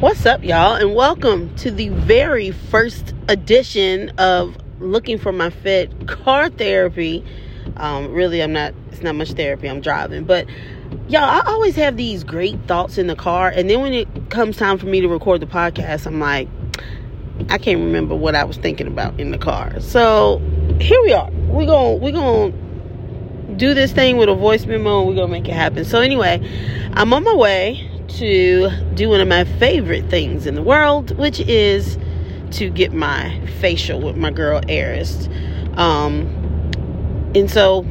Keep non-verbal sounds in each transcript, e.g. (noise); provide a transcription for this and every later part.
What's up, y'all, and welcome to the very first edition of Looking for My Fit Car Therapy. Um, really, I'm not, it's not much therapy, I'm driving, but y'all, I always have these great thoughts in the car, and then when it comes time for me to record the podcast, I'm like, I can't remember what I was thinking about in the car. So here we are. We're going, we're going to do this thing with a voice memo, and we're going to make it happen. So, anyway, I'm on my way to do one of my favorite things in the world, which is to get my facial with my girl Eris. Um, and so,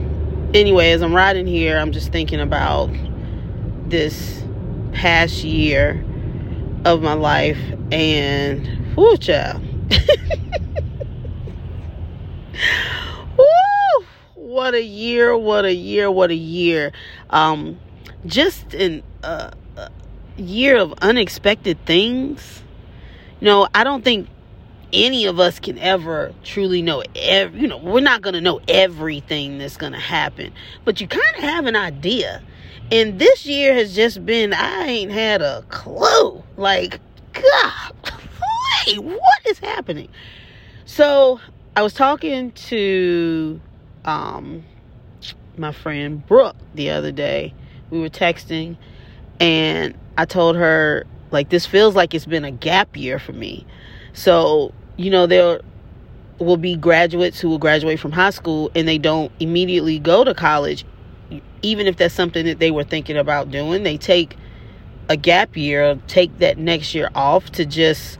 anyway, as I'm riding here, I'm just thinking about this past year of my life and whoo child. (laughs) What a year, what a year, what a year. Um, just in uh year of unexpected things. You know, I don't think any of us can ever truly know every, you know, we're not going to know everything that's going to happen, but you kind of have an idea. And this year has just been, I ain't had a clue. Like, God, wait, (laughs) what is happening? So I was talking to um, my friend Brooke the other day. We were texting, and I told her, like, this feels like it's been a gap year for me. So, you know, there will be graduates who will graduate from high school and they don't immediately go to college, even if that's something that they were thinking about doing. They take a gap year, take that next year off to just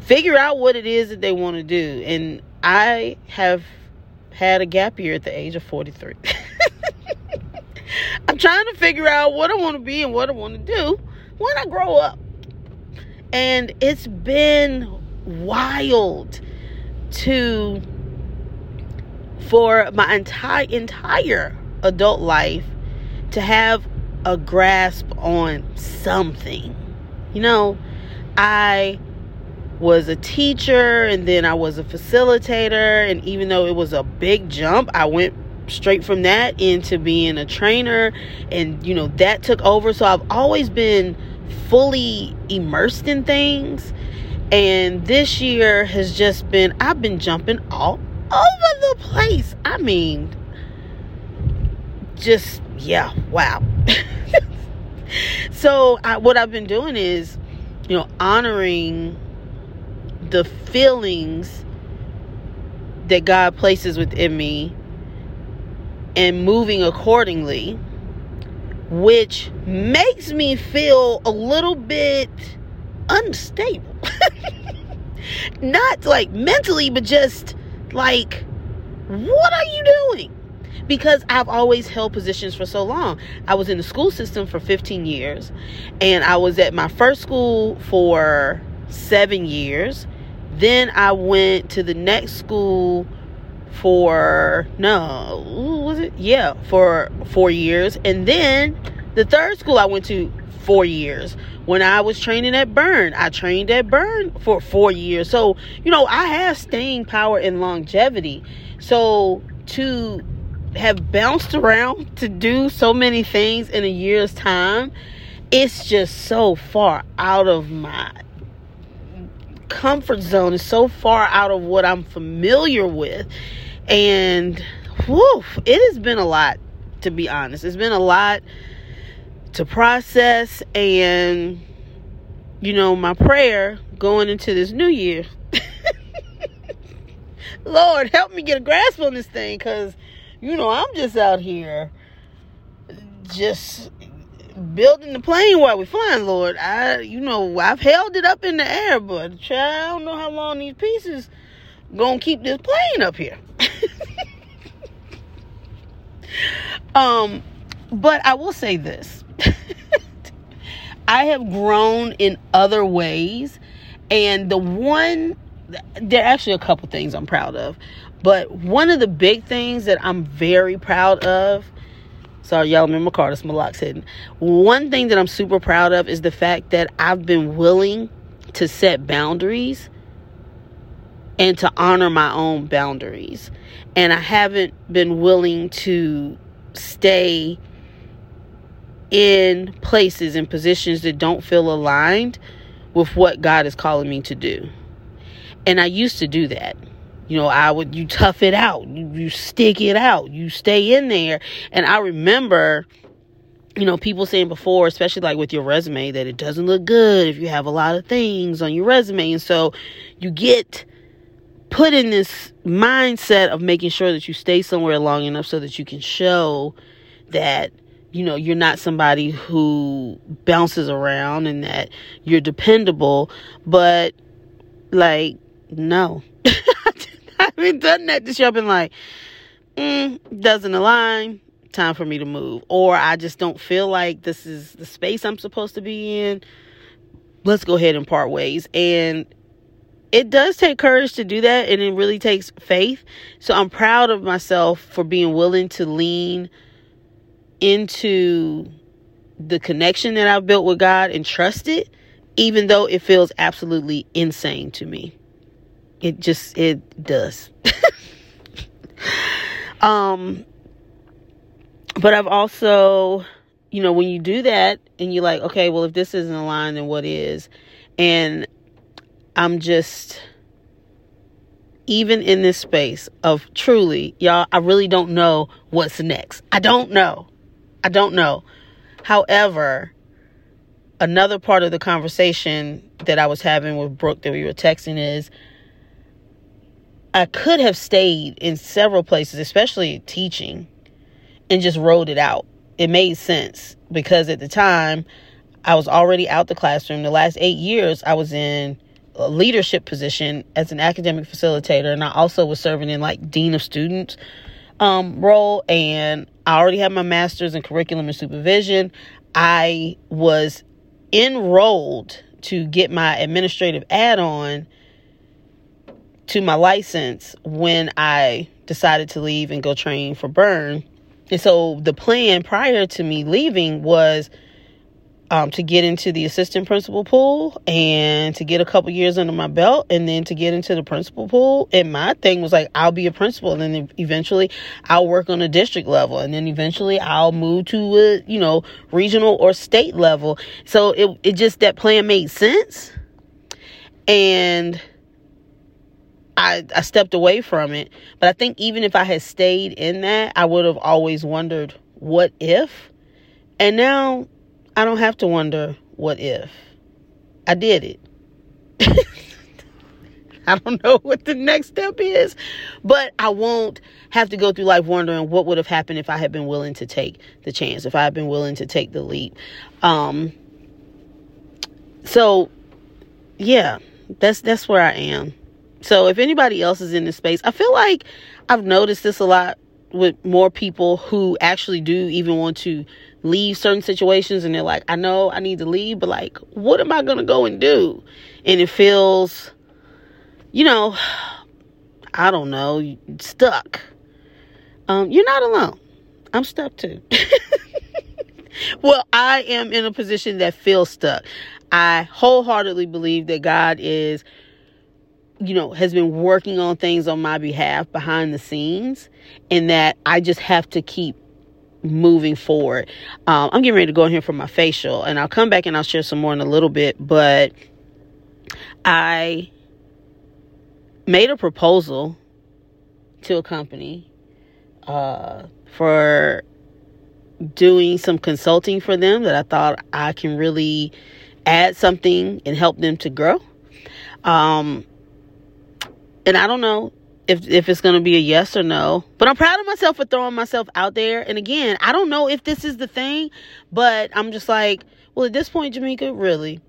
figure out what it is that they want to do. And I have had a gap year at the age of 43. (laughs) I'm trying to figure out what I want to be and what I want to do when I grow up. And it's been wild to for my entire entire adult life to have a grasp on something. You know, I was a teacher and then I was a facilitator and even though it was a big jump, I went straight from that into being a trainer and you know that took over so I've always been fully immersed in things and this year has just been I've been jumping all over the place. I mean just yeah, wow. (laughs) so I, what I've been doing is you know honoring the feelings that God places within me and moving accordingly, which makes me feel a little bit unstable. (laughs) Not like mentally, but just like, what are you doing? Because I've always held positions for so long. I was in the school system for 15 years, and I was at my first school for seven years. Then I went to the next school for no was it? Yeah for four years. And then the third school i went to four years. When i was training at burn i trained at burn for four years. So you know i have staying power and longevity. So to have bounced around to do so many things in a year's time it's just so far out of my comfort zone is so far out of what i'm familiar with and whew, it has been a lot, to be honest. It's been a lot to process. And, you know, my prayer going into this new year (laughs) Lord, help me get a grasp on this thing because, you know, I'm just out here just building the plane while we're flying, Lord. I, you know, I've held it up in the air, but child, I don't know how long these pieces gonna keep this plane up here. (laughs) um, but I will say this. (laughs) I have grown in other ways, and the one there are actually a couple things I'm proud of, but one of the big things that I'm very proud of. Sorry, y'all, I'm in my car. That's my locks hidden. One thing that I'm super proud of is the fact that I've been willing to set boundaries and to honor my own boundaries. And I haven't been willing to stay in places and positions that don't feel aligned with what God is calling me to do. And I used to do that. You know, I would, you tough it out, you, you stick it out, you stay in there. And I remember, you know, people saying before, especially like with your resume, that it doesn't look good if you have a lot of things on your resume. And so you get put in this mindset of making sure that you stay somewhere long enough so that you can show that you know you're not somebody who bounces around and that you're dependable but like no (laughs) (laughs) haven't done that this year i've been like mm, doesn't align. Time for me to move. Or i just don't feel like this is the space i'm supposed to be in. Let's go ahead and part ways. And it does take courage to do that and it really takes faith. So i'm proud of myself for being willing to lean into the connection that I've built with God and trust it, even though it feels absolutely insane to me. It just it does. (laughs) um but I've also, you know, when you do that and you're like, okay, well if this isn't aligned, then what is? And I'm just even in this space of truly, y'all, I really don't know what's next. I don't know. I don't know. However, another part of the conversation that I was having with Brooke that we were texting is I could have stayed in several places, especially teaching, and just wrote it out. It made sense because at the time I was already out the classroom. The last eight years I was in a leadership position as an academic facilitator, and I also was serving in like dean of students um, role, and I already had my master's in curriculum and supervision. I was enrolled to get my administrative add on to my license when I decided to leave and go train for Burn. And so the plan prior to me leaving was um, to get into the assistant principal pool and to get a couple years under my belt and then to get into the principal pool. And my thing was like, I'll be a principal and then eventually I'll work on a district level and then eventually I'll move to a, you know, regional or state level. So it, it just, that plan made sense. And I, I stepped away from it. But I think even if I had stayed in that, I would have always wondered, what if? And now I don't have to wonder what if. I did it. (laughs) I don't know what the next step is, but I won't have to go through life wondering what would have happened if I had been willing to take the chance, if I had been willing to take the leap. Um, so yeah, that's that's where I am. So if anybody else is in this space, I feel like I've noticed this a lot with more people who actually do even want to leave certain situations and they're like, I know I need to leave, but like, what am I going to go and do? And it feels, you know, (sighs) I don't know, stuck. Um, you're not alone. I'm stuck too. (laughs) well, I am in a position that feels stuck. I wholeheartedly believe that God is, you know, has been working on things on my behalf behind the scenes, and that I just have to keep moving forward. Um, I'm getting ready to go in here for my facial, and I'll come back and I'll share some more in a little bit. But I made a proposal to a company uh, for doing some consulting for them that I thought I can really add something and help them to grow. Um, and I don't know if if it's to be a yes or no. But I'm proud of myself for throwing myself out there. And again, I don't know if this is the thing, but I'm just like, well, at this point, Jamaica, really,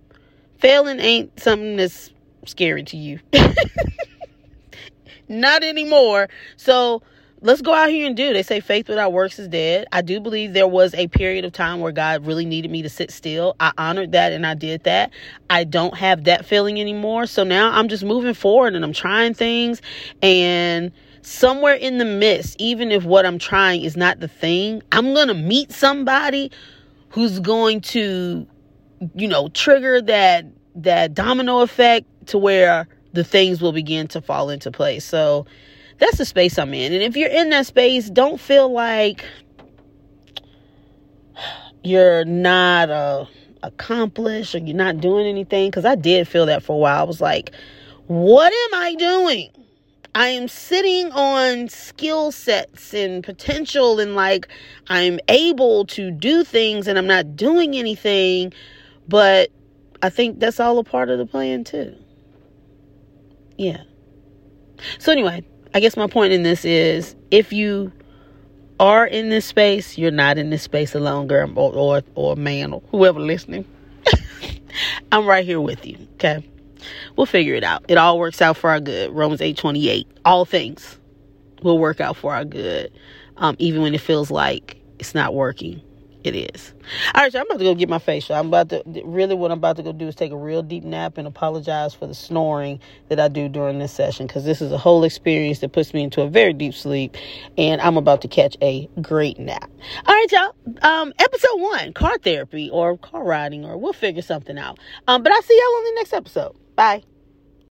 failing ain't something that's scary to you. (laughs) Not anymore. So let's go out here and do. They say faith without works is dead. I do believe there was a period of time where God really needed me to sit still. I honored that and I did that. I don't have that feeling anymore. So now I'm just moving forward and I'm trying things and somewhere in the midst, even if what I'm trying is not the thing, I'm going to meet somebody who's going to you know, trigger that that domino effect to where the things will begin to fall into place. So that's the space I'm in. And if you're in that space, don't feel like you're not uh, a accomplish or you're not doing anything. Because I did feel that for a while. I was like, what am I doing? I am sitting on skill sets and potential, and like I'm able to do things and I'm not doing anything. But I think that's all a part of the plan, too. Yeah. So, anyway, I guess my point in this is if you are in this space, you're not in this space alone, girl, or, or, or man, or whoever listening. (laughs) I'm right here with you, okay? We'll figure it out. It all works out for our good. Romans 8 28. All things will work out for our good, um, even when it feels like it's not working it is. All right, so I'm about to go get my facial. I'm about to really what I'm about to go do is take a real deep nap and apologize for the snoring that I do during this session because this is a whole experience that puts me into a very deep sleep, and I'm about to catch a great nap. All right, y'all. Um, episode one, car therapy or car riding, or we'll figure something out. Um, but I'll see y'all on the next episode. Bye.